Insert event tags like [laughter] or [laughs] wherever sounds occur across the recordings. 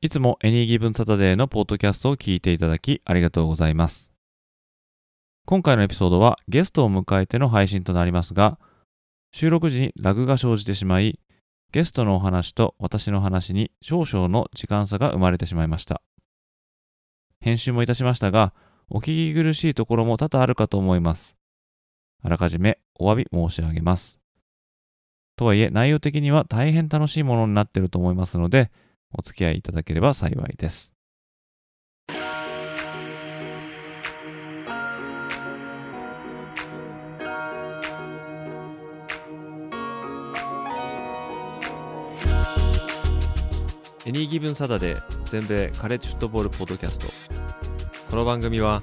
いつもエニーギブンサタデーのポッドキャストを聞いていただきありがとうございます。今回のエピソードはゲストを迎えての配信となりますが、収録時にラグが生じてしまい、ゲストのお話と私の話に少々の時間差が生まれてしまいました。編集もいたしましたが、お聞き苦しいところも多々あるかと思います。あらかじめお詫び申し上げます。とはいえ、内容的には大変楽しいものになっていると思いますので、お付き合いいただければ幸いです。エニーギブンサダデー全米カレッジフットボールポッドキャストこの番組は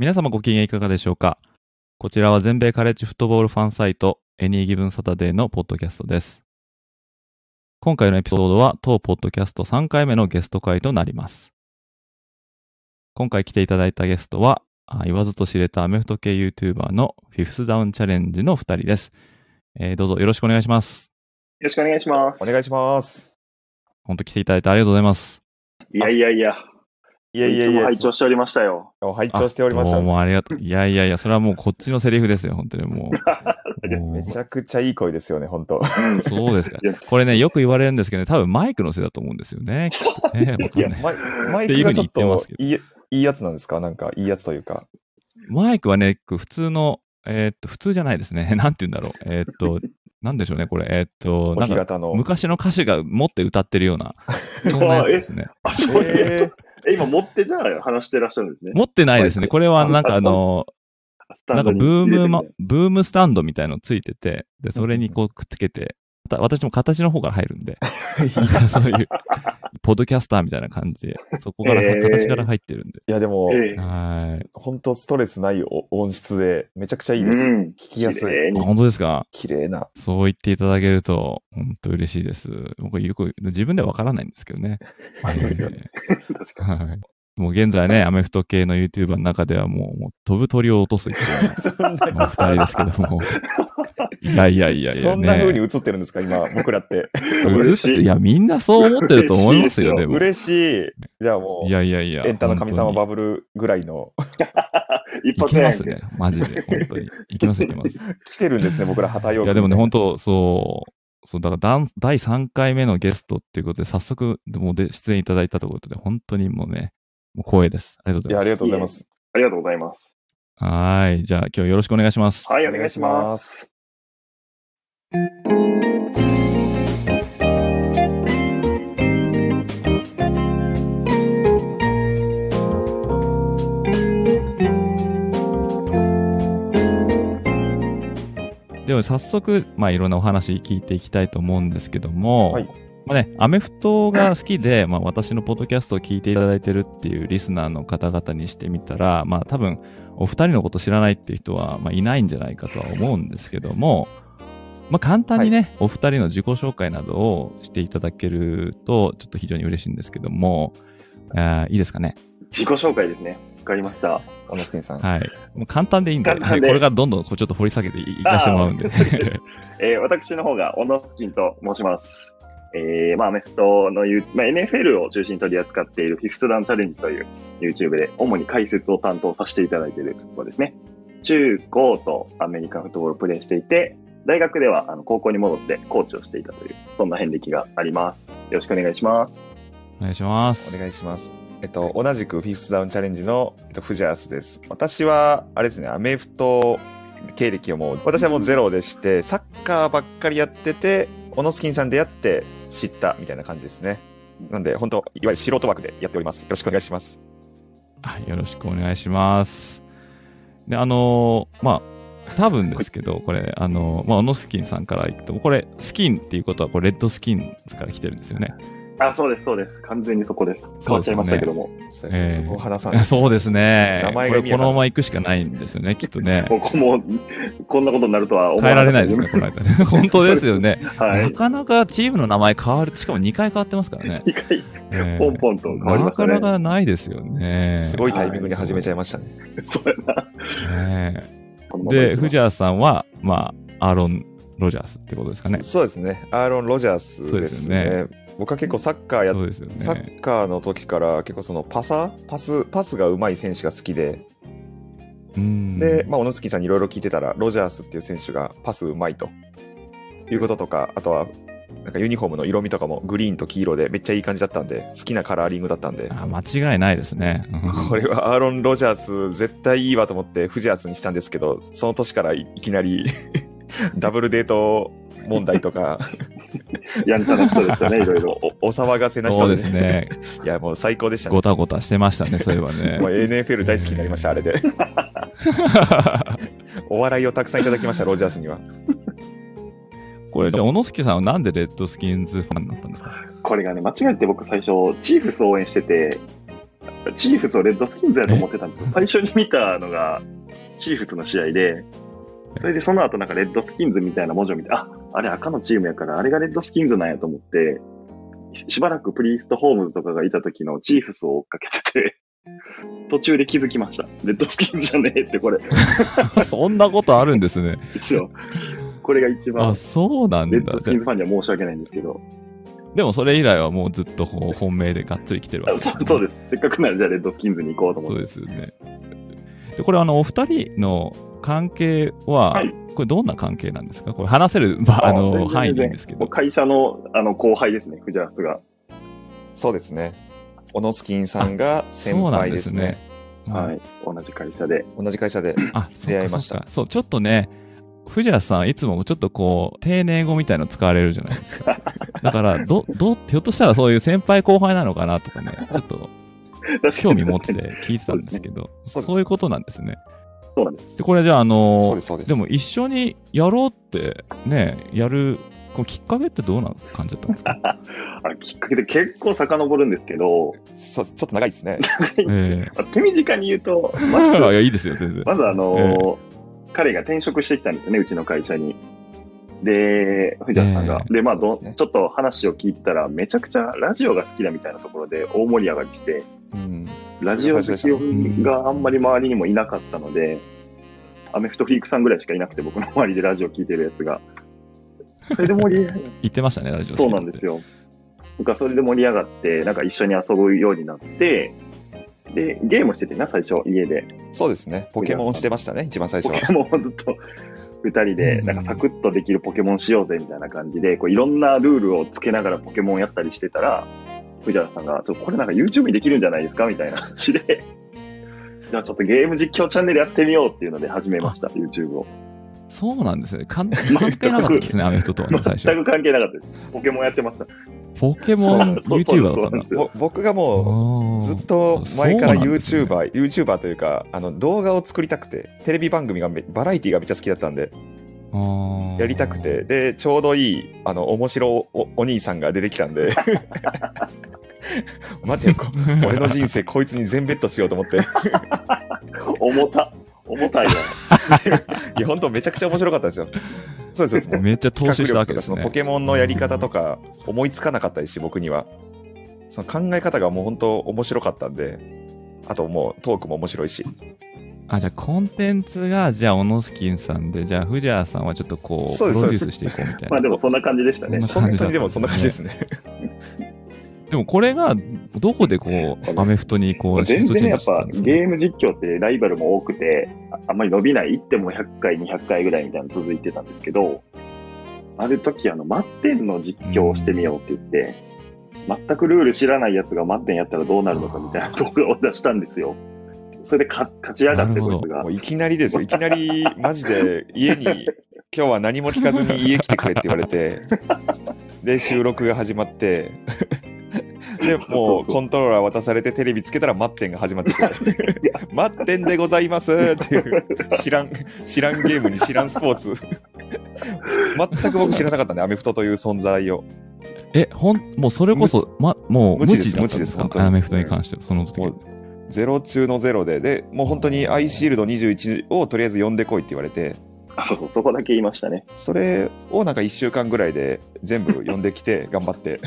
皆様ご機嫌いかがでしょうか？こちらは全米カレッジフットボールファンサイトエニーギブンサタデーのポッドキャストです。今回のエピソードは当ポッドキャスト3回目のゲスト会となります。今回来ていただいたゲストは、あ言わずと知れたアメフト系 YouTuber のフィフスダウンチャレンジの2人です。えーどうぞよろしくお願いします。よろしくお願いします。お願いします。本当来ていただいてありがとうございます。いやいやいや、いやいやいや、つも拝聴しておりましてよ。お拝聴しておりましたどう。もありがとう。いやいやいや、それはもうこっちのセリフですよ、本当にもう。[laughs] めちゃくちゃいい声ですよね、本当。そうですか。これね、よく言われるんですけどね、多分マイクのせいだと思うんですよね。ね [laughs] マイマイっていうふうにクがちょっ言ってますけどといいいいやつなんですか？なんかいいやつというか。マイクはね、普通の、えーっと、普通じゃないですね。[laughs] なんて言うんだろう。えーっと、なんでしょうね、これ。えーっと、おなんか。昔の歌手が持って歌ってるような、そんなやつですね。あ、そういう。ええ、今持ってじゃあ話してらっしゃるんですね。持ってないですね。これはなんかあの、なんかブーム、ま、ブームスタンドみたいのついてて、で、それにこうくっつけて、た私も形の方から入るんで、[laughs] そういう、ポッドキャスターみたいな感じで、[laughs] そこから、へー形から入ってるんで。いやでも、ええはい。本当ストレスないお音質で、めちゃくちゃいいです。うん聞きやすい。本当ですか？綺麗な。そう言っていただけると、本当嬉しいです。僕よく、自分ではわからないんですけどね。[laughs] 確かに。はい。もう現在ね、アメフト系の YouTuber の中ではもう、もう飛ぶ鳥を落とす勢い [laughs] そんな、の二人ですけども。いやいやいやいや、ね。そんな風に映ってるんですか？今、僕らって。映っていや、みんなそう思ってると思いますよ、でも。嬉しい。じゃあもいうやいやいや。エンタの神様本バブルぐらいの、[laughs] い発やんけけますね。マジで、本当に。いきますいきます。来てるんですね、僕ら旗用いや、でもね、本当そう、そう、だから第3回目のゲストっていうことで、早速、もうで出演いただいたということで、本当にもうね、もう光栄です。ありがとういや、ございます。ありがとうございます。ありがとうございます。はーい。じゃあ、今日よろしくお願いします。はい、お願いします。す。では、早速、まあ、いろんなお話聞いていきたいと思うんですけども、はいまあね、アメフトが好きで、まあ、私のポッドキャストを聞いていただいてるっていうリスナーの方々にしてみたら、まあ、多分、お二人のこと知らないっていう人は、まあ、いないんじゃないかとは思うんですけども、まあ、簡単にね、お二人の自己紹介などをしていただけると、ちょっと非常に嬉しいんですけども、あーいいですかね？自己紹介ですね。わかりました。小野スキンさん。はい。もう簡単でいいんで、ではいこれからどんどんこうちょっと掘り下げていいかしてもらうんで。[laughs] えー私の方が小野スキンと申します。えー、まあ、アメフトの、ユーまあ、NFL を中心に取り扱っているフィフスダウンチャレンジという YouTube で主に解説を担当させていただいているところですね。中高とアメリカンフットボールをプレーしていて、大学ではあの高校に戻ってコーチをしていたという、そんな遍歴があります。よろしくお願いします。お願いします。お願いします。えっと、同じくフィフスダウンチャレンジの、えっと、藤安です。私は、あれですね、アメフト経歴をもう、私はもうゼロでして、サッカーばっかりやってて、小野スキンさんでやって知ったみたいな感じですね。なんで、本当いわゆる素人枠でやっております。よろしくお願いします。はいよろしくお願いします。で、あのーまあ、多分ですけど、[laughs] これ、あのーまあ、オノスキンさんからいくと、これ、スキンっていうことは、これ、レッドスキンから来てるんですよね。あ、そうです、そうです。完全にそこです。変わっちゃいましたけども。そうですね、ええそこを話さない。そうですね。名前がこのまま行くしかないんですよね、きっとね。ここも、こんなことになるとは思変えられないですねね、この間ね。[laughs] 本当ですよね。はいな。かなかチームの名前変わる、しかも2回変わってますからね。一回、ええポンポンと変わりましたね。なかなかないですよね。すごいタイミングに始めちゃいましたね。そうやな。ねで、藤原さんは、まあ、アーロン・ロジャースってことですかね。そうですね。アーロン・ロジャースですそうですね。僕は結構サッカーやっそうですよサね。ッカーの時から結構そのパサーパス、パスが上手い選手が好きで、うん。で、まあ、小野月さんにいろいろ聞いてたら、ロジャースっていう選手がパス上手いと。いうこととか、あとは、なんかユニフォームの色味とかもグリーンと黄色でめっちゃいい感じだったんで、好きなカラーリングだったんで、あ間違いないですね。[laughs] これはアーロン・ロジャース絶対いいわと思ってフジアースにしたんですけど、その年からいいきなり [laughs] ダブルデート問題とか、やんちゃな人でしたね、[laughs] いろいろ。おお騒がせな人でですね。[laughs] いや、もう最高でしたねご。たごたしてましたね、そういえば [laughs] もうね。NFL 大好きになりました、あれで。お笑いをたくさんいただきました、ロジャースには。これ、じゃあ小野月さんはなんでレッドスキンズファンになったんですか？これがね、間違えて僕最初、チーフスを応援してて、チーフスをレッドスキンズやと思ってたんですよ。最初に見たのが、チーフスの試合で、それでその後なんかレッドスキンズみたいな文字を見て、あ、あれ赤のチームやから、あれがレッドスキンズなんやと思って、ししばらくプリースト・ホームズとかがいた時のチーフスを追っかけてて、[laughs] 途中で気づきました。レッドスキンズじゃねえって、これ。[laughs] そんなことあるんですね。ですよ。これが一番あ、、そうなんだレッドスキンズファンには申し訳ないんですけど、でもそれ以来はもうずっと本命でがっつり来てるわけあそうそうです。せっかくならじゃあレッドスキンズに行こうと思そうって。ですよね。でこれあのお二人の関係は、はいこれどんな関係なんですか？これ話せる、まあ、あの範囲でいいんですけど。会社のあの後輩ですね、藤原が。そうですね。オノスキンさんが先そうなん輩ですねですね。。はいい。同じ会社で。同じ会社で。あ、そうか出会いましたそうかそう、ちょっとね、藤原さんいつもちょっとこう、丁寧語みたいの使われるじゃないですか。[laughs] だから、ど、ど、ひょっとしたらそういう先輩後輩なのかなとかね、ちょっと興味持ってて聞いてたんですけど、そうですそういうことなんですね。そうなんです。で、これじゃあ、あそうのです、そうです。でも一緒にやろうってね、やる、こうきっかけってどうな感じだったんですか？[laughs] あきっかけで結構遡るんですけど、そうちょっと長いですね。えまあ手短に言うと、え [laughs] まず、いや、いいですよ、全然。まずあのー彼が転職してきたんですよね、うちの会社に。で、藤原さんが。えで、まあど、ねちょっと話を聞いてたら、めちゃくちゃラジオが好きだみたいなところで大盛り上がりして、うん。ラジオ好きがあんまり周りにもいなかったので、アメフトフリークさんぐらいしかいなくて、僕の周りでラジオ聞いてるやつが。それで盛り上が言ってましたね、ラジオ。そうなんですよ。よ。僕はそれで盛り上がって、なんか一緒に遊ぶようになって、で、ゲームしててな、最初、家で。そうですね。ポケモンしてましたね、一番最初は。ポケモンをずっと二人で、なんかサクッとできるポケモンしようぜみたいな感じで、こういろんなルールをつけながらポケモンやったりしてたら、藤原さんが、ちょっとこれなんか YouTube にできるんじゃないですかみたいな話 [laughs] で、じゃあちょっとゲーム実況チャンネルやってみようっていうので始めました、YouTube を。そうなんですね。関関係なかったですね、アメフトとはね、最初。全く関係なかったです。ポケモンやってました。ポケモンそうそう YouTuber だったんだそうなんで。すよぼ僕がもう、ずずっと前からそうなんですね YouTuber、YouTuber というか、あの動画を作りたくて、テレビ番組がめ、バラエティがめっちゃ好きだったんで、やりたくて、で、ちょうどいい、あの、面白おお兄さんが出てきたんで、[laughs] [laughs] 待てよ、こ俺の人生こいつに全ベットしようと思って、い [laughs] 重た。重たいわ。[laughs] や、本当めちゃくちゃ面白かったですよ。そうです。めっちゃ投資したわけですねそのポ。ケモンのやり方とか思いつかなかったですし、僕には。その考え方がもう本当面白かったんで、あともうトークも面白いし。あ、じゃあコンテンツが、じゃあ、オノスキンさんで、じゃあ、藤原さんはちょっとこう、プロデュースしていこうみたいな。まあでもそんな感じでしたね。本当にでもそんな感じですね。でもこれが、どこでこう、アメフトにこう、シフトチェン全然ね、やっぱジしたんですか？ゲーム実況ってライバルも多くて、ああんまり伸びない、行っても100回、200回ぐらいみたいなの続いてたんですけど、ある時、あの、マッテンの実況をしてみようって言って、全くルール知らないやつがマッテンやったらどうなるのかみたいな [laughs] 動画を出したんですよ。それでか勝ち上がって、こいつがもう。いきなりですよ。いきなり、マジで家に、今日は何も聞かずに家来てくれって言われて、で、収録が始まって、で、[laughs] もそう。コントローラー渡されてテレビつけたらマッテンが始まってて、マッテンでございます。っていう、知らん、知らんゲームに知らんスポーツ。全く僕知らなかったね、アメフトという存在を。え、ほん、もうそれこそ、ま、もう無無知です無知です本当に。アメフトに関しては、その時。もうゼロ中のゼロで、で、もう本当にアイシールド21をとりあえず呼んでこいって言われて、あ、そうそう、そこだけ言いましたね。それをなんか1週間ぐらいで全部呼んできて、頑張って。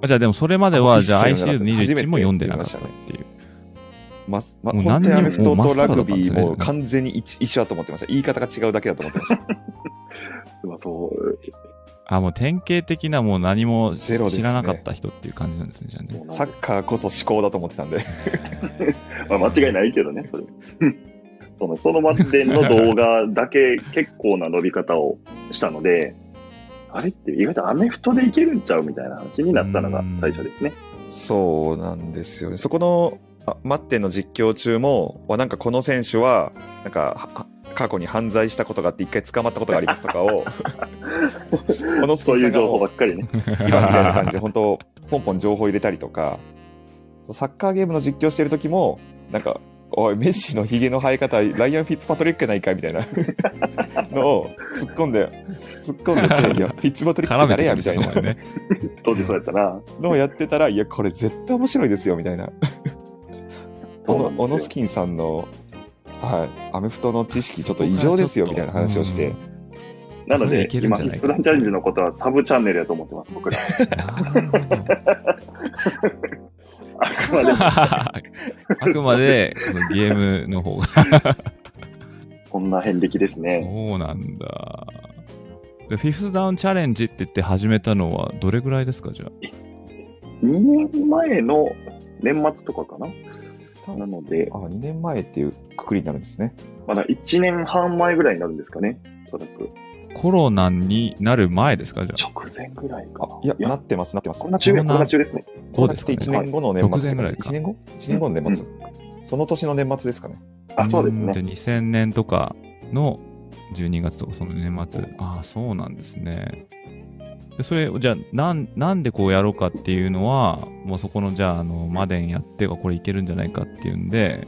あじゃあでもそれまでは、一じゃあ切読んでなかった ICU21 も読んでなかったっていう。ま、ま、もう本当にアメフト何にもとラグビーも完全に一一緒だと思ってました。言い方が違うだけだと思ってました。[laughs] まあそう、あ、もう典型的なもう何も知らなかった人っていう感じなんですね、じゃあね。サッカーこそ思考だと思ってたんで。[laughs] まあ、間違いないけどね、それ。[laughs] そのそのまでの動画だけ結構な伸び方をしたので、あれって意外とアメフトでいけるんちゃうみたいな話になったのが最初ですね。そうなんですよね。そこの、あ待っての実況中も、わなんかこの選手は、なんか、は過去に犯罪したことがあって一回捕まったことがありますとかを、[laughs] このスキそういう情報ばっかりね。[laughs] 今みたいな感じで本当ポンポン情報入れたりとか、サッカーゲームの実況してる時も、なんか、おい、メッシのヒゲの生え方、ライアン・フィッツパトリックやないかみたいな [laughs] のを突っ込んで、突っ込んでて、いや、[laughs] フィッツパトリックって誰やみたいな。当時そうやったな。のをやってたら、いや、これ絶対面白いですよ、みたいな。オノスキンさんの、はい、アメフトの知識ちょっと異常ですよ、みたいな話をして。なので今、スランチャレンジのことはサブチャンネルやと思ってます、僕ら。[laughs] あくまで [laughs] あくまで、ゲームの方が。[laughs] こんな遍歴ですね。そうなんだ。でフィフスダウンチャレンジって言って始めたのはどれぐらいですか、じゃあ？2年前の年末とかかな？なので、あ、2年前っていうくくりになるんですね。まだ1年半前ぐらいになるんですかね、おそらく。コロナになる前ですか、じゃあ？直前ぐらいかいや、なってます、なってますコロ。ナ中や、コロナコロナ中ですね。こうですね。1年後の年末直前ぐらいか1年後 ?1 年後の年末、その年の年末ですかね。あ、そうですんでね。2000年とかの12月とかその年末。ああ、そうなんですね。でそれ、じゃあなん、なんでこうやろうかっていうのは、もうそこの、じゃあ、あの、マデンやって、これいけるんじゃないかっていうんで、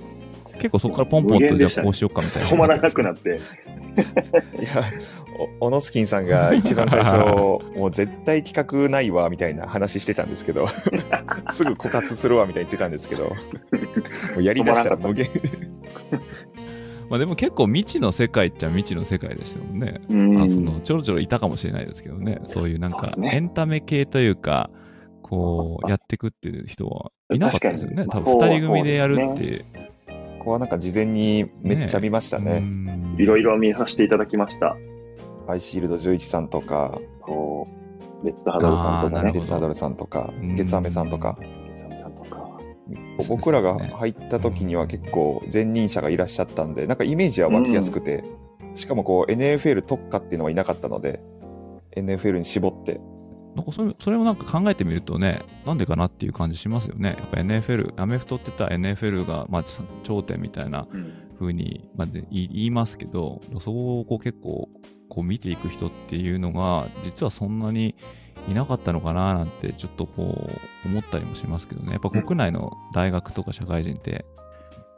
結構そこからポンポンと、じゃあこうしようかみたいな。止まらなくなって。[laughs] いや、おオノスキンさんが一番最初、もう絶対企画ないわ、みたいな話してたんですけど、[laughs] すぐ枯渇するわ、みたいに言ってたんですけど、もうやりだしたら無限。[laughs] まあでも結構未知の世界っちゃ未知の世界でしたもんね。うんあそのちょろちょろいたかもしれないですけどね、そういうなんかエンタメ系というか、こうやってくっていう人はいなかったですよね。多分二人組でやるって。ここはなんか事前にめっちゃ見ましたね。うんいろいろ見させていただきました。アイシールド11さんとか、そうレッドハドルさんとかね。レッツハドルさんとかうん、ゲツアメさんとか、サムさんとか。僕らが入った時には結構前任者がいらっしゃったんで、なんかイメージは湧きやすくて、しかもこう NFL 特化っていうのはいなかったので、NFL に絞って、なんかそれそれをなんか考えてみるとね、なんでかなっていう感じしますよね。やっぱ NFL、アメフトって言ったら NFL がまあ頂点みたいなうん風に、ま言いますけど、そこをこう結構こう見ていく人っていうのが、実はそんなにいなかったのかななんて、ちょっとこう思ったりもしますけどね。やっぱ国内の大学とか社会人って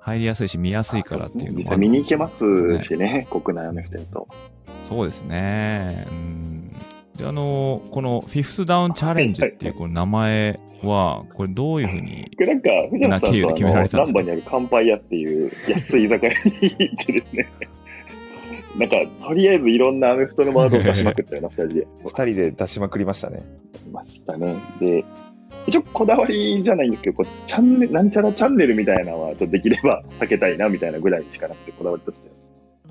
入りやすいし見やすいからっていうのも実際見に行けますしね、国内アメフトやと。そうですね。うん。で、あの、このフィフスダウンチャレンジっていうこの名前は、これどういうふうに、僕なんか、藤原さんな経由で決められたんですか？と難波にある乾杯屋っていう安い居酒屋に行ってですね、[laughs] なんか、とりあえずいろんなアメフトのワードを出しまくったよな、二人で。二人で出しまくりましたね。いましたね。で、一応こだわりじゃないんですけど、こうチャンネル、なんちゃらチャンネルみたいなのは、ちょっとできれば避けたいな、みたいなぐらいしかなくて、こだわりとしては。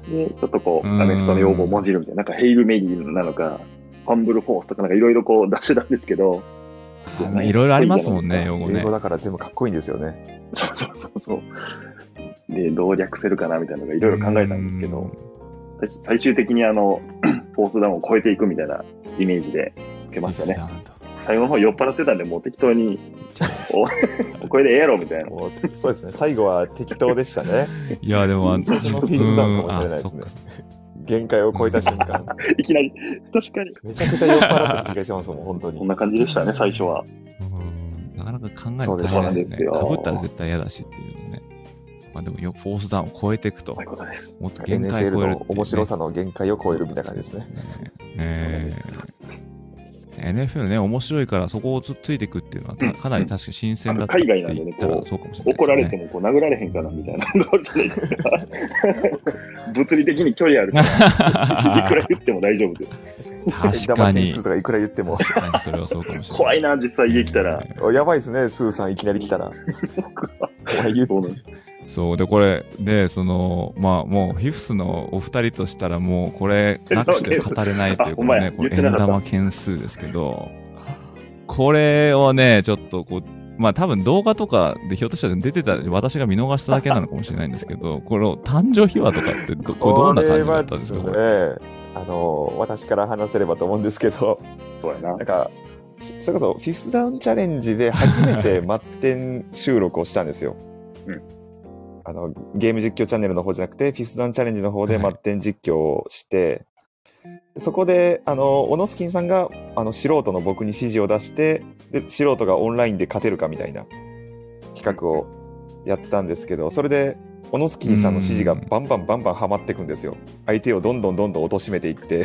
で、ちょっとこう、うんアメフトの用語をもじるみたいな、なんかヘイルメリーなのか、ファンブルフォースとかなんかいろいろこう出してたんですけど、いろいろありますもんね、用語ね英語。だから全部かっこいいんですよね。そうそうそうそう。で、どう略せるかなみたいなのがいろいろ考えたんですけど、最最終的にあの、[clears throat] フォースダウンを超えていくみたいなイメージでつけましたね。最後の方酔っ払ってたんで、もう適当に、[laughs] おこれでええやろみたいな。そうですね。最後は適当でしたね。[laughs] いや、でも、あの最初のフィフスダウンかもしれないですね限界を超えた瞬間。[laughs] いきなり、確かに。めちゃくちゃ酔っ払った気がしますもん、本当に。こんな感じでしたね、最初は。うんなかなか考えるとそうですね。そうなんですよかぶったら絶対嫌だしっていうのね。まあでもよ、フォースダウンを超えていくとそういう、ことです。もっと限界 NFL を超えるねの面白さの限界を超えるみたいな感じですね。え NFL ね、面白いからそこをつついていくっていうのは、うん。かなり確か新鮮だった海外なんでねこう。そうかもしれないですね、怒られてもこう殴られへんかなみたいな。感じで物理的に距離あるから、いくら言っても大丈夫です。確かに。円玉件数とかいくら言っても、それはそうかもしれない。怖いな、実際家来たら。おやばいですね、スーさんいきなり来たら。お前言って。そうそうでこれでそのまあもうフィフスのお二人としたらもうこれなくして語れないというあお前ねこれ円玉件数ですけどこれをねちょっとこうまあ多分動画とかでひょっとしたら出てた私が見逃しただけなのかもしれないんですけどこれ誕生秘話とかってどこれどんな感じだったんですかね、あの、私から話せればと思うんですけど、そうやななん。か、そそれこそ、フィフスダウンチャレンジで初めて [laughs] マッテン収録をしたんですよ。うんあの、ゲーム実況チャンネルの方じゃなくて、フィフスダウンチャレンジの方ではいマッテン実況をして、そこで、あの、オノスキンさんが、あの、素人の僕に指示を出して、で、素人がオンラインで勝てるかみたいな企画をやったんですけど、それで、オノスキンさんの指示がバンバンバンバンはまっていくんですよ。相手をどんどんどんどん貶めていって、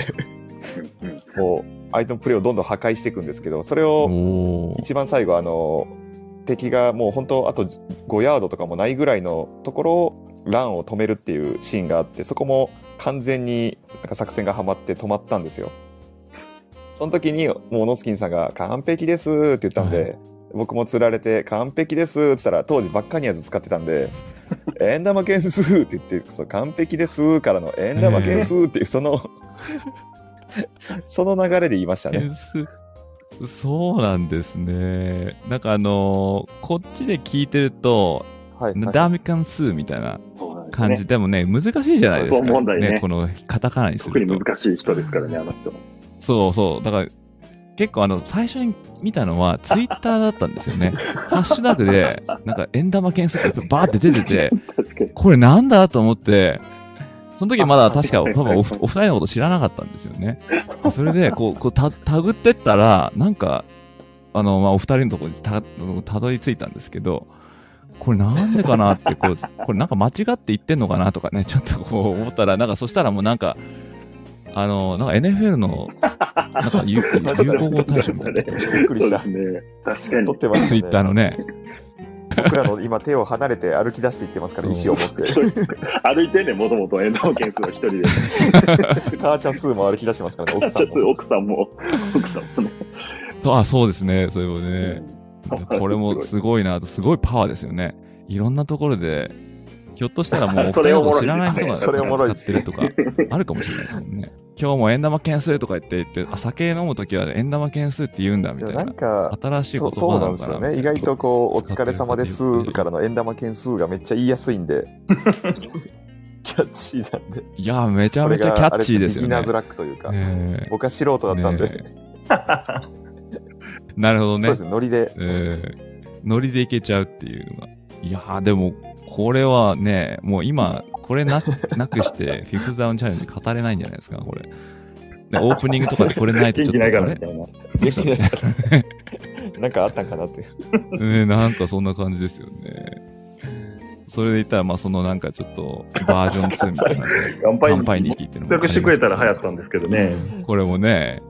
うんうん。[laughs] こう、相手のプレーをどんどん破壊していくんですけど、それを一番最後、あの、敵がもう本当あと5ヤードとかもないぐらいのところをランを止めるっていうシーンがあって、そこも完全になんか作戦がはまって止まったんですよ。その時にもうオノスキンさんが完璧ですって言ったんで、はい僕も釣られて完璧ですって言ったら当時バッカニアーズ使ってたんで、円玉件数って言って、そう完璧ですからの円玉件数っていうその、[laughs] その流れで言いましたね。そうなんですね。なんかあのーこっちで聞いてると、はい、はいダーミカン数みたいな感じ、ね。でもね、難しいじゃないですか。そう問題ねこのカタカナにす特に。難しい人ですからね、あの人。そうそう。だから、結構あの、最初に見たのは、ツイッターだったんですよね。[laughs] ハッシュタグで、なんか、円玉件数ってバーって出てて。これなんだと思って、その時まだ確かはい多分おお二人のこと知らなかったんですよね。それで、こう、こうた、たぐってったら、なんか、あの、まあ、お二人のところにた、たどり着いたんですけど、これなんでかなって、こう、これなんか間違って言ってんのかなとかね、ちょっとこう思ったら、なんかそしたらもうなんか、あの、なんか NFL の、なんか流流行語大賞みたいな、びっくりしたね。確かに撮っ。てますね。ツイッターのね、僕らの今手を離れて歩き出していってますから、石を持って。[laughs] 歩いてんねん、もともと遠藤件数は一人で。[laughs] ターチャスーも歩き出してますからね、奥さんも。奥さんも、奥さんもね。そう、あ、そうですね、それもね。これもすごいなと、すごいパワーですよね。いろんなところで、ひょっとしたらもうお二人のこと知らない人が使ってるとか、あるかもしれないですもんね。今日も円玉件数とか言って言って、あ酒飲むときは円玉件数って言うんだみたいな。なんか、新しい言そうそうな葉なん。ですよね。意外とこう、お疲れ様ですからの円玉件数がめっちゃ言いやすいんで、キャッチーなんで。いや、めちゃめちゃキャッチーですよねビギナーズ。ラックというか、ええ僕は素人だったんで、ね [laughs] なるほどねそうで。すね、ノリで。えーノリでいけちゃうっていうのが。いやー、でも、これはね、もう今、これななくして、フィフスダウンチャレンジ語れないんじゃないですか、これ。でオープニングとかでこれないとちょっと、[laughs] 元気ないからみたいな。元気ないからなんかあったんかなっていう。ね、なんかそんな感じですよね。それで言ったら、まあ、そのなんかちょっと、バージョン2みたいな、乾杯に聞いてるのも活躍してくれたら流行ったんですけどね。これもね、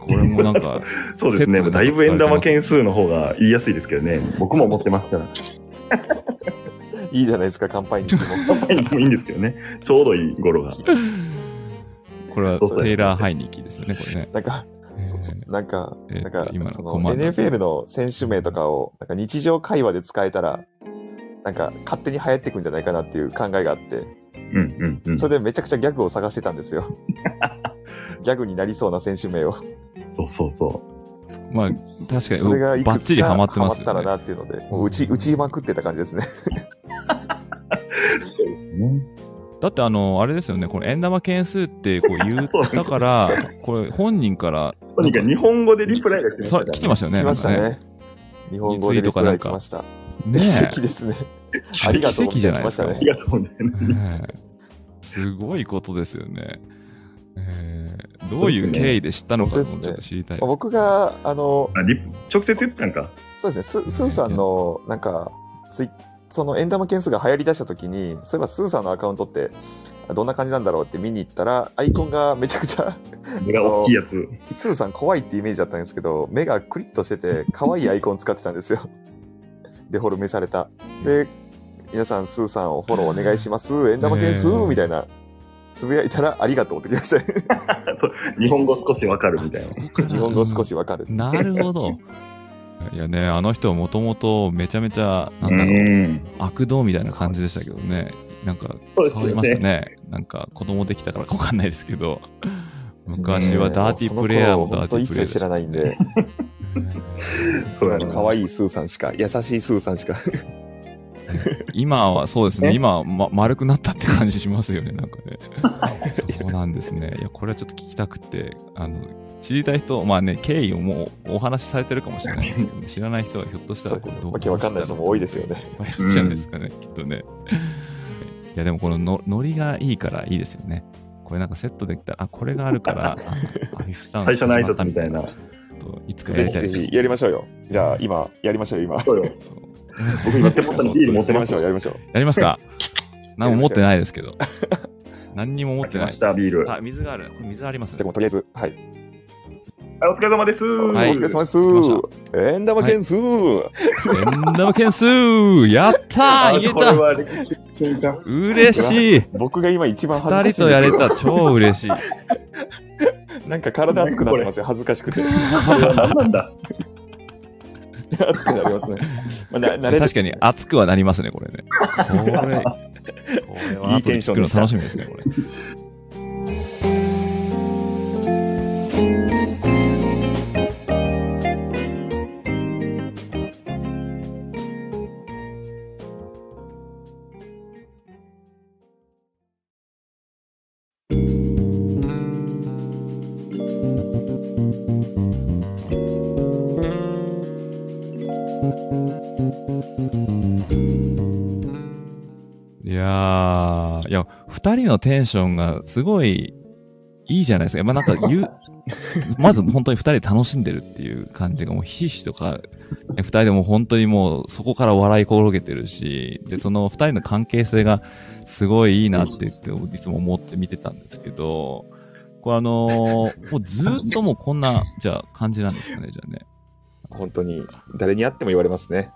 これもなんか、[laughs] そうですね。だいぶ円玉件数の方が言いやすいですけどね。僕も思ってますから。いいじゃないですか、乾杯に行っても。[laughs] 乾杯にもいいんですけどね。ちょうどいい頃が。これはテイラー・ハイニキですよね、これね。なんか、なんか、えーなんか今のその NFL の選手名とかをなんか日常会話で使えたら、なんか勝手に流行ってくんじゃないかなっていう考えがあって、うんうんうん。それでめちゃくちゃギャグを探してたんですよ。[laughs] ギャグになりそうな選手名を。そうそうそまあ、確かそれがに、バッいくつかチリハマってますハマったら。なっていうので、もう打ち、打ちまくってた感じですね。う。そうですね。だってあの、あれですよね、この円玉件数ってこう言ったから、[laughs] これ本人から、とにかく日本語でリプライが来ましたね来てましたよね。来ましたね。日本語でリプライ来ました。ね奇跡ですね。ありがとう奇跡じゃないまありがとうすごいことですよね。えーどういう経緯で知ったのかもそうですねちょっと知りたいまあ僕が、あの、あリプ直接言ったんか。そうですね、ススーさんの、なんか、ツイその円玉件数が流行り出した時に、そういえばスーさんのアカウントって、どんな感じなんだろうって見に行ったら、アイコンがめちゃくちゃ、目が大きいやつ。スーさん怖いってイメージだったんですけど、目がクリッとしてて、可愛いアイコン使ってたんですよ。[laughs] デフォルメされた。で、皆さん、スーさんをフォローお願いします。円玉件数？みたいな、つぶやいたらありがとうって来ましたね。[laughs] そう日本語少しわかるみたいな。日本語少しわかる。なるほど。[laughs] いやね、あの人はもともとめちゃめちゃ、なんだろう、ん。悪道みたいな感じでしたけどね。なんかそう変わりましたね。なんか子供できたからかわかんないですけど。[laughs] 昔はダーティープレイヤーもダーティープレイヤーで一切知らないんで、そうやな。可愛いスーさんしか、優しいスーさんしか。[laughs] 今はそうですね、ね今は、ま、丸くなったって感じしますよね、なんかね。そうなんですね。いや、これはちょっと聞きたくて、あの、知りたい人、まあね、経緯をもうお話しされてるかもしれないですけど、ね、知らない人はひょっとしたらこうわけわかんない人も多いですよね。いるじゃないですかね、きっとね。いや、でもこののノリがいいからいいですよね。これなんかセットできたら、あ、これがあるから、ああフィフスタウン最初の挨拶みたいな。といつかやぜりたいです。ひぜひやりましょうよ。じゃあ、今、やりましょうよ、今。そうよ。僕今手元にビール持ってますやりましょう、やりましょう。やりますか？[laughs] 何も持ってないですけど。何にも持ってない来まし。た、ビール。あ、水がある。これ水あります？じゃあもうとりあえず、はい。あお疲れ様です。はいお疲れ様です。円玉件数、円玉件数やったー言えあこれたは歴史的瞬間。嬉しい僕が今一番恥ず二人とやれ。た超嬉しい。[laughs] なんか体熱くなってますよ、恥ずかしくて。なんだ？[laughs] 熱くなりますね。まあ、な慣れ確かに熱くはなりますね、これね。これ、[laughs] これはいいテンションで楽しみですね、これ。二人のテンションがすごいいいじゃないですか。まあ、なんか [laughs] 言う、まず本当に二人で楽しんでるっていう感じがもうひしひしとか、ね二人でも本当にもうそこから笑い転げてるし、で、その二人の関係性がすごいいいなって言って、いつも思って見てたんですけど、これあのーもうずっともうこんな、じゃあ感じなんですかね、じゃあね。本当に、誰に会っても言われますね。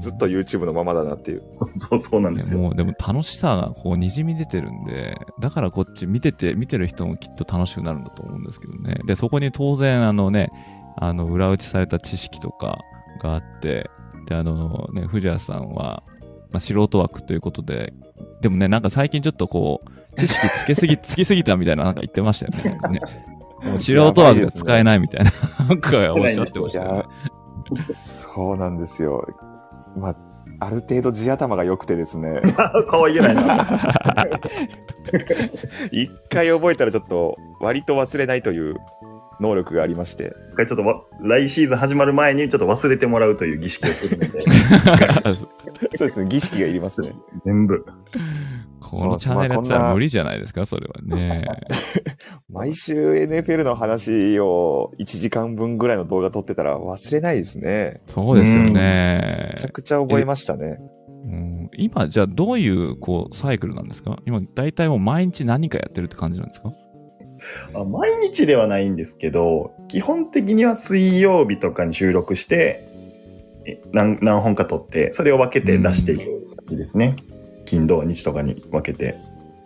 ずっと YouTube のままだなっていう。そう [laughs] そうそうなんですよ。もうでも楽しさがこう滲み出てるんで、だからこっち見てて、見てる人もきっと楽しくなるんだと思うんですけどね。で、そこに当然あのね、あの、裏打ちされた知識とかがあって、で、あのね、藤谷さんは、まあ、素人枠ということで、でもね、なんか最近ちょっとこう、知識つけすぎ、つきすぎたみたいななんか言ってましたよね。なんかね素人枠が使えないみたいな、なんかおっしゃってまいしたそうなんですよ。まあ、ある程度地頭が良くてですね、[laughs] 可愛げないな。[laughs] 一回覚えたらちょっと割と忘れないという能力がありまして、一回ちょっとわ来シーズン始まる前にちょっと忘れてもらうという儀式をするので、[laughs] そうですね、儀式がいりますね。全部。このチャンネルやったら無理じゃないですか、それはね。[laughs] 毎週 NFL の話を1時間分ぐらいの動画撮ってたら忘れないですね。そうですよねめちゃ。くちゃ覚えましたね。うん今、じゃあどういうこうサイクルなんですか？今、大体もう毎日何かやってるって感じなんですか？あ毎日ではないんですけど、基本的には水曜日とかに収録して、え何何本か撮って、それを分けて出していく感じですね。金土日とかに分けて。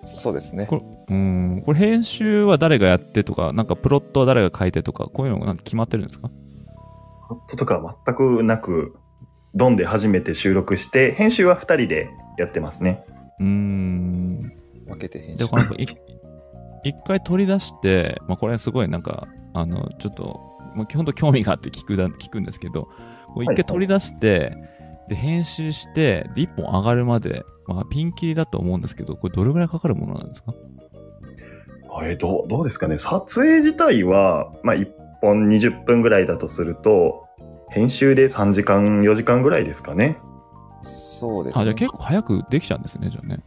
そうですね。うん、これ編集は誰がやってとか、なんかプロットは誰が書いてとか、こういうのがなんか決まってるんですか？ホットとかは全くなく、ドンで初めて収録して、編集は2人でやってますね。うーん。分けて編で、集一回取り出して、まあこれすごいなんか、あの、ちょっと、まあ基本と興味があって聞くだ、聞くんですけど、一はいはい回取り出して、で、編集して、で、一本上がるまで、まあピンキリだと思うんですけど、これどれぐらいかかるものなんですか？えーどうどうですかね？撮影自体は、まあ、1本20分ぐらいだとすると編集で3時間4時間ぐらいですかね、あ、じゃあそうですね。結構早くできちゃうんですね、じゃあね。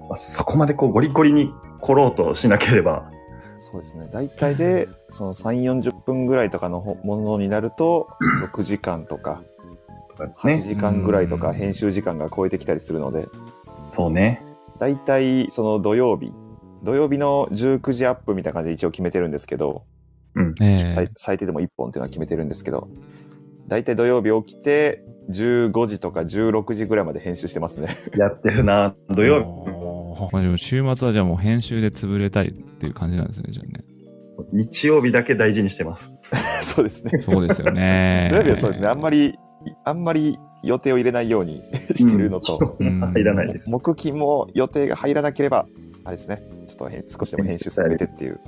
まあ、そこまでこうゴリゴリに来ろうとしなければそうですね。大体で、その3、40分ぐらいとかのほものになると、[laughs] 6時間とか、とかです8ね時間ぐらいとかうん編集時間が超えてきたりするので、そうねだいたいその土曜日、土曜日の19時アップみたいな感じで一応決めてるんですけど、え最最低でも1本っていうのは決めてるんですけど、だいたい土曜日起きて、15時とか16時ぐらいまで編集してますね。[laughs] やってるな。土曜曜まあでも週末はじゃあもう編集で潰れたりっていう感じなんですね、じゃあね。日、日曜日だけ大事にしてます。[laughs] そうですね。そうですよね。[laughs] 土曜日はそうですね。あんまり、あんまり予定を入れないように [laughs] してるのと、うん入らないです。木金も予定が入らなければ、あれですね。ちょっとへ少しでも編集進めてっていう。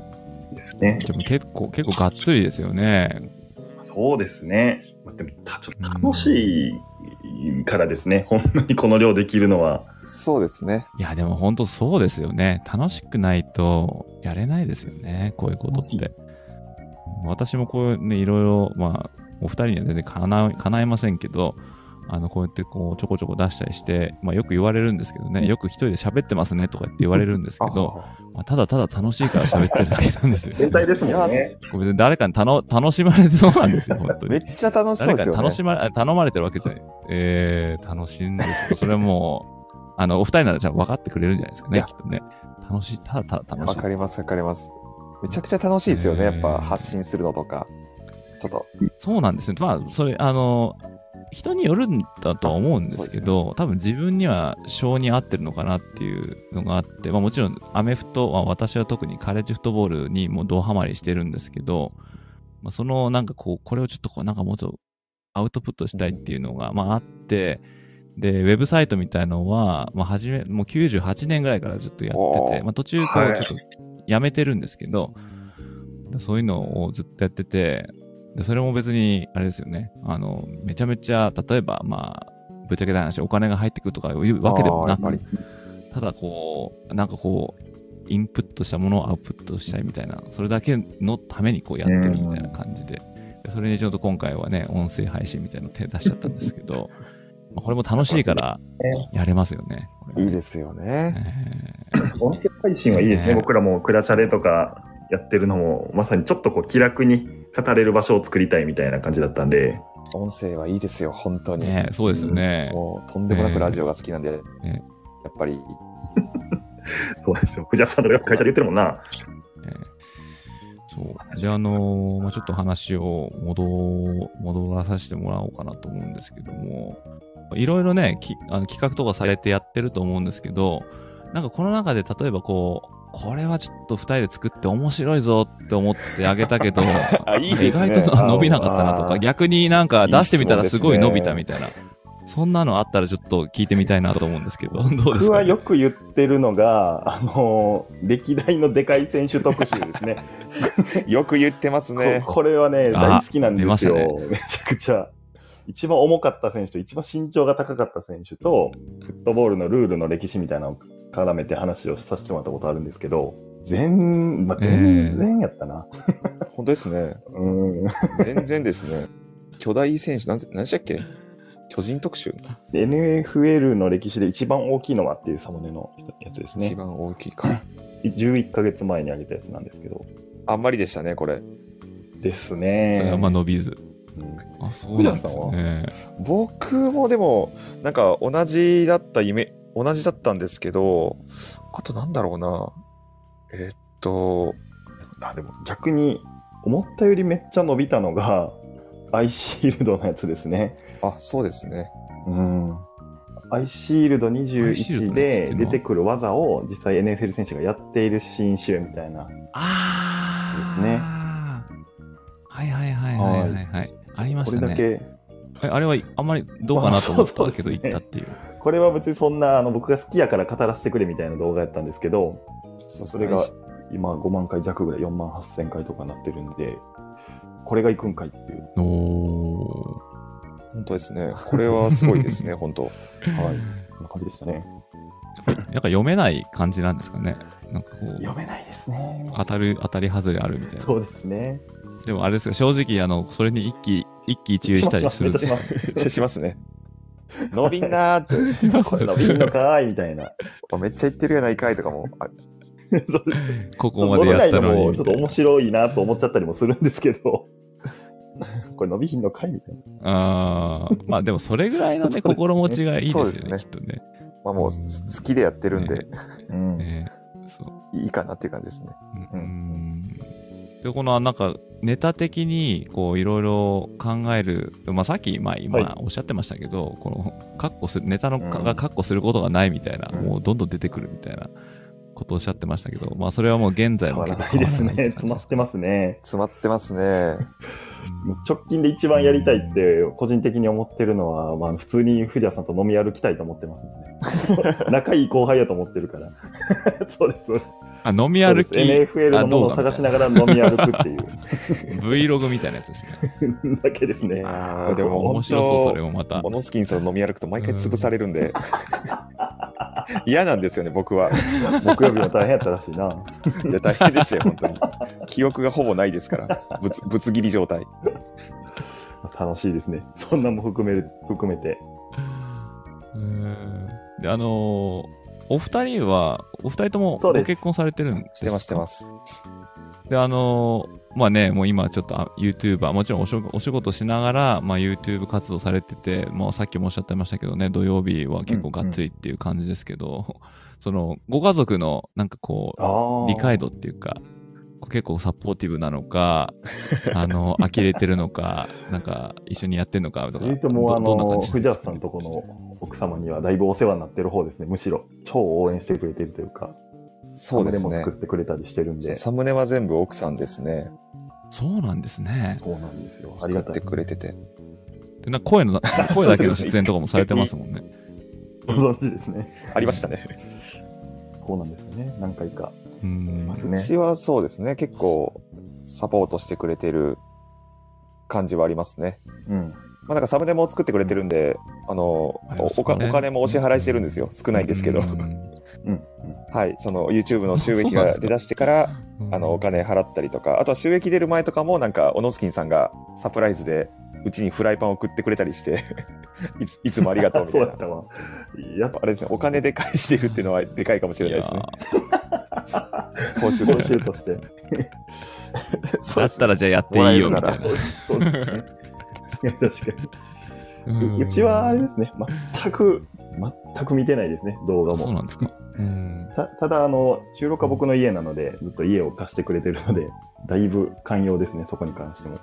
ですね。でも結構、結構がっつりですよね。そうですね。まあでも、たちょっと楽しいからですね。ほんまにこの量できるのは。そうですね。いや、でも本当そうですよね。楽しくないとやれないですよね。こういうことって。私もこうね、いろいろ、まあ、お二人には全然かな叶えませんけど、あの、こうやってこう、ちょこちょこ出したりして、まあ、よく言われるんですけどね、よく一人で喋ってますねとかって言われるんですけど、あまあ、ただただ楽しいから喋ってるだけなんですよ、[laughs] 変態ですもんね。別に誰かにたの楽しまれてそうなんですよ、[laughs] 本当めに。っちゃ楽しそう誰かですよね。に楽しまれ、頼まれてるわけじゃない。えー、楽しいんですよ。それはもう、あの、お二人ならじゃあ分かってくれるんじゃないですかね、きっとね。楽しい、ただただ楽しい。わかります、わかります。めちゃくちゃ楽しいですよね。やっぱ発信するのとか。っと、そうなんですよ。まあ、それ、あの、人によるんだとは思うんですけど、多分自分には性に合ってるのかなっていうのがあって、まあもちろんアメフトは私は特にカレッジフットボールにもうドハマりしてるんですけど、まあ、そのなんかこう、これをちょっとこうなんかもうちょっとアウトプットしたいっていうのが、まああって、で、ウェブサイトみたいのは、まあ初め、もう98年ぐらいからずっとやってて、まあ途中こはいうちょっとやめてるんですけど、そういうのをずっとやってて、で、それも別に、あれですよね。あの、めちゃめちゃ、例えば、まあ、ぶっちゃけた話、お金が入ってくるとかいうわけでもなくただこう、なんかこう、インプットしたものをアウトプットしたいみたいな、それだけのためにこうやってるみたいな感じで、でそれにちょっと今回はね、音声配信みたいなの手出しちゃったんですけど、[laughs] まあこれも楽しいからやれますよね。いいですよね。え音声配信はいいですね。ね僕らもクラチャレとかやってるのも、まさにちょっとこう気楽に語れる場所を作りたいみたいな感じだったんで、音声はいいですよ、本当ーに。ねそうですよね。もう、とんでもなくラジオが好きなんで、ねやっぱり、[laughs] そうですよ。藤田さんとか会社で言ってるもんな。えーそう。で、あのーまあ、ちょっと話を戻、戻らさせてもらおうかなと思うんですけども、いろいろね、きあの企画とかされてやってると思うんですけど、なんかこの中で例えばこう、これはちょっと二人で作って面白いぞって思ってあげたけど、[laughs] あいいですね意外と伸びなかったなとか、逆になんか出してみたらすごい伸びたいいみたいな。そんなのあったらちょっと聞いてみたいなと思うんですけど、[laughs] どうです僕か、はよく言ってるのが、あの、歴代のでかい選手特集ですね。[laughs] よく言ってますね。ここれはね、あ大好きなんですよ。出めちゃくちゃ。一番重かった選手と一番身長が高かった選手と、フットボールのルールの歴史みたいなのを絡めて話をさせてもらったことあるんですけど、全、まあ、全然やったな。本当ですね。うん。全然ですね。巨大選手、なんて、何でしたっけ？巨人特集、で NFL の歴史で一番大きいのはっていうサムネのやつですね。一番大きいか。11ヶ月前に上げたやつなんですけど。あんまりでしたね、これ。ですね。それはまあ伸びず。うんあ、そうなんですね。僕もでも、なんか同じだった夢、同じだったんですけど、あとなんだろうな。えっと、あでも逆に思ったよりめっちゃ伸びたのがアイシールドのやつですね。あ、そうですね。うん。アイシールドアイシールドの21やつってで出てくる技を実際 NFL 選手がやっている新種みたいな。ああ。ですねはいはいはいはいはいはい。ありましたね。これだけ、えあれはあんまりどうかなと思ったけど行ったっていう。[laughs] これは別にそんなあの僕が好きやから語らせてくれみたいな動画やったんですけど、それが今5万回弱ぐらい、4万8000回とかなってるんで、これがいくんかいっていう。おお本当ですね。これはすごいですね、[laughs] 本当。はい。こんな感じでしたね。ー。なんか読めない感じなんですかね。なんかこう、読めないですね。当たる、当たり外れあるみたいな。そうですね。でもあれですか、正直、あの、それに一喜、一喜一憂したりするんですしますしますめっちゃしますね。伸びんなーって。伸びんのかーいみたいな。めっちゃ言ってるやないかいとかも。ここまでやったののにもちょっと。面白いなと思っちゃったりもするんですけど、これ伸びひんのかいみたいな。ああ、まあでもそれぐらいのね、[laughs] 心持ちがいいですよね、そうですねきっとね。まあもう好きでやってるんで、うん。いいかなっていう感じですね。うんん。で、このなんか、ネタ的に、こう、いろいろ考える、まあ、さっき、まあ、今はい、おっしゃってましたけど、この、カッコする、ネタのかうん。がカッコすることがないみたいな、うん。もうどんどん出てくるみたいなことをおっしゃってましたけど、まあ、それはもう現在変わらないですね。詰まってますね。詰まってますね。直近で一番やりたいって、個人的に思ってるのは、まあ、普通に藤谷さんと飲み歩きたいと思ってますもんね。[laughs] 仲いい後輩やと思ってるから。[laughs] そうです。そうですあ、飲み歩き、NFL のものを探しながら飲み歩くっていう [laughs] Vlog みたいなやつですね。だけですね。あーでも面白そう、それもまた。モノスキンさんと飲み歩くと毎回潰されるんで、[laughs] 嫌なんですよね、僕は。木曜日も大変やったらしいな。いや、大変でしたよ、本当に。記憶がほぼないですから、ぶつ [laughs] ぶつ切り状態。楽しいですね。そんなも含める含めて。うんで、あのーお二人は、お二人ともご結婚されてるんですか？してます、してます。で、あのーまあね、もう今ちょっとあ YouTuber、もちろんお仕お仕事しながら、まあ YouTube 活動されてて、もうさっきもおっしゃってましたけどね、土曜日は結構がっつりっていう感じですけど、[laughs] その、ご家族のなんかこあう、理解度っていうか、結構サポーティブなのか、[laughs] あの、呆れてるのか、なんか一緒にやってんのかとか、それとも、あの、どどんな感じ藤谷さんとこの奥様にはだいぶお世話になってる方ですね。むしろ、超応援してくれてるというか、そうですねサムネも作っ。てくれたりしてるんで。サムネは全部奥さんですね。そうなんですね。そうなんですよ。ありがたい作って。くれてて。でな声の、[laughs] 声だけの出演とかもされてますもんね。ご存知ですね。ありましたね。そうなんですよね。何回かういんま。すね。うちはそうですね、結構サポートしてくれてる感じはありますね。うん。まあなんかサムネも作ってくれてるんで、あの、ありますおお金もお支払いしてるんですよ。少ないんですけど。[laughs] はい。その YouTube の収益が出だしてから、あの、お金払ったりとか、あとは収益出る前とかも、なんか、オノスキンさんがサプライズで、うちにフライパンを送ってくれたりして、[laughs] いついつもありがとうみたいな [laughs] そうだっ。たわ。やっぱあれですね、お金で返してるっていうのはでかいかもしれないですね。報酬報として。酬として。だったらじゃあやっていいよみたいな。そうですね。いや、確かに。うちはあれですね、全く、全く見てないですね、動画も。そうなんですか。うんたただ、あの、収録は僕の家なので、ずっと家を貸してくれてるので、だいぶ寛容ですね、そこに関しても。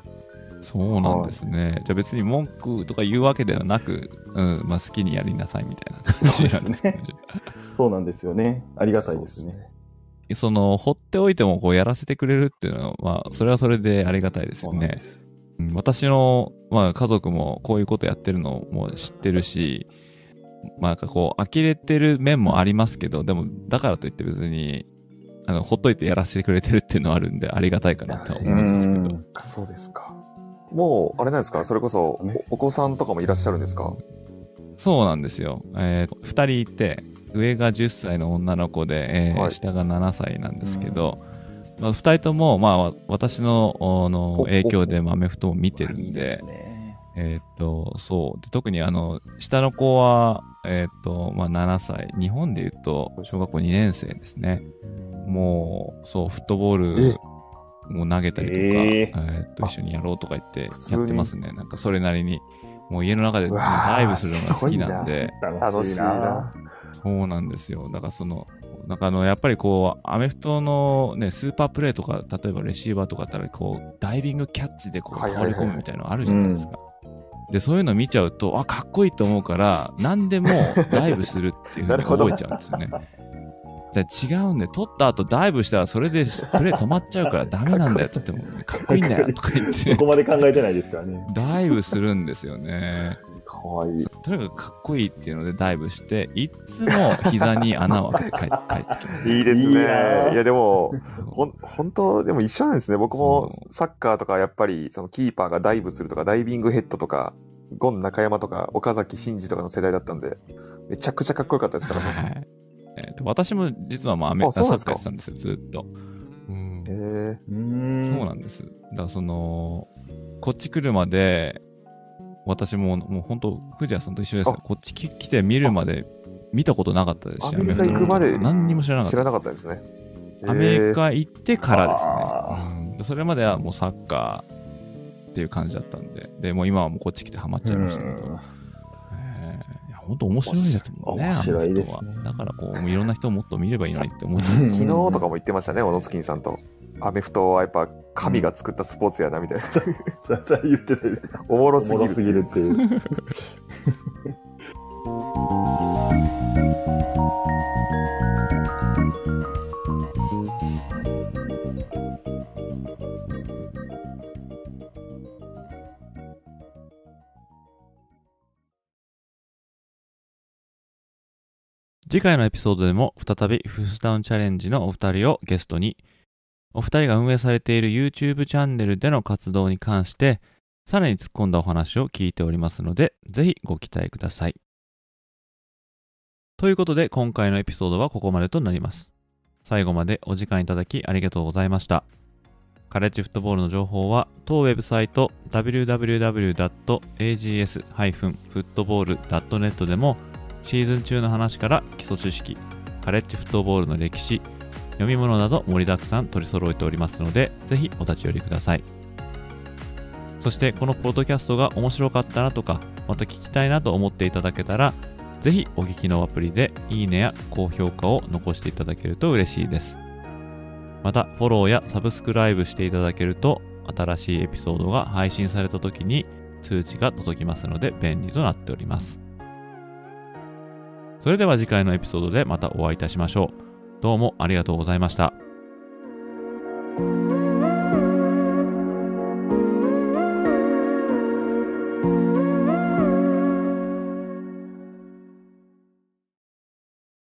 そうなんですね。じゃあ別に文句とか言うわけではなく、うん、まあ好きにやりなさいみたいな感じなんですね。そうなんですよね。ありがたいですね。その、放っておいてもこうやらせてくれるっていうのは、まあ、それはそれでありがたいですよね私の、まあ、家族もこういうことやってるのも知ってるし、まあ、なんかこう、呆れてる面もありますけど、でも、だからといって別に、あの、ほっといてやらせてくれてるっていうのはあるんで、ありがたいかなとは思うんですけど。うんそうですか。もう、あれなんですかそれこそね、おお子さんとかもいらっしゃるんですか？そうなんですよ。えー、二人いて、上が10歳の女の子で、えーはい下が7歳なんですけど、まあ、二人とも、まあ、わ私のあのお影響で、まあアメフトを見てるんで。えーっと、そう。で特にあの、下の子は、えーっと、まあ、7歳。日本で言うと、小学校2年生ですね。もう、そう、フットボールも投げたりとか、ええーーっと、一緒にやろうとか言ってやってますね。なんかそれなりに。もう家の中でうわーダイブするのが好きなんで、楽しいな。そうなんですよ。だからその、なんかあの、やっぱりこう、アメフトのね、スーパープレーとか、例えばレシーバーとかだったら、こう、ダイビングキャッチでこう、倒れ込むみたいなのあるじゃないですか。で、そういうの見ちゃうと、あ、かっこいいと思うから、何でもダイブするっていうふうに [laughs] 覚えちゃうんですよね。違うんで、取った後ダイブしたらそれでプレー止まっちゃうから [laughs] ダメなんだよって言っても、かっこいいんだよとか言っそてこ、まで考えてないですからね。ダイブするんですよね。かわいい。とにかくかっこいいっていうのでダイブして、いつも膝に穴を開けて帰ってきます。いいですね。いや、でも、[laughs] ほん、本当でも一緒なんですね。僕もサッカーとかやっぱり、そのキーパーがダイブするとか、ダイビングヘッドとか、ゴン中山とか、岡崎慎司とかの世代だったんで、めちゃくちゃかっこよかったですから、ね。はいえーと私も実はまあアメサッあそうなんですか？カーやってたんですよ、ずっと。うんへえうーん。そうなんです。だからその、こっち来るまで、私ももう本当、藤谷さんと一緒です。こっちき来て見るまで見たことなかったですし、アメリカ行くまで何にも知らなかった知らなかったですね。アメリへカ行ってからですあね、うん。それまではもうサッカーっていう感じだったんで、でもう今はもうこっち来てハマっちゃいましたけど、本当面白いですもんね。面白いですね。だからこう、いろんな人をもっと見ればいいのにって思っちゃう。[laughs] 昨日とかも言ってましたね、小野スキンさんと。アメフトはやっぱ神が作ったスポーツやなみたいな。ささ言ってたおもろおすぎる。すぎるっていう。[laughs] 次回のエピソードでも再びフスダウンチャレンジのお二人をゲストに、お二人が運営されている YouTube チャンネルでの活動に関して、さらに突っ込んだお話を聞いておりますので、ぜひご期待ください。ということで、今回のエピソードはここまでとなります。最後までお時間いただきありがとうございました。カレッジフットボールの情報は当ウェブサイト www.ags-football.net でもシーズン中の話から基礎知識、カレッジフットボールの歴史、読み物など盛りだくさん取り揃えておりますので、ぜひお立ち寄りください。そしてこのポッドキャストが面白かったなとか、また聞きたいなと思っていただけたら、ぜひお聞きのアプリでいいねや高評価を残していただけると嬉しいです。また、フォローやサブスクライブしていただけると、新しいエピソードが配信された時に通知が届きますので便利となっております。それでは次回のエピソードでまたお会いいたしましょう。どうもありがとうございました。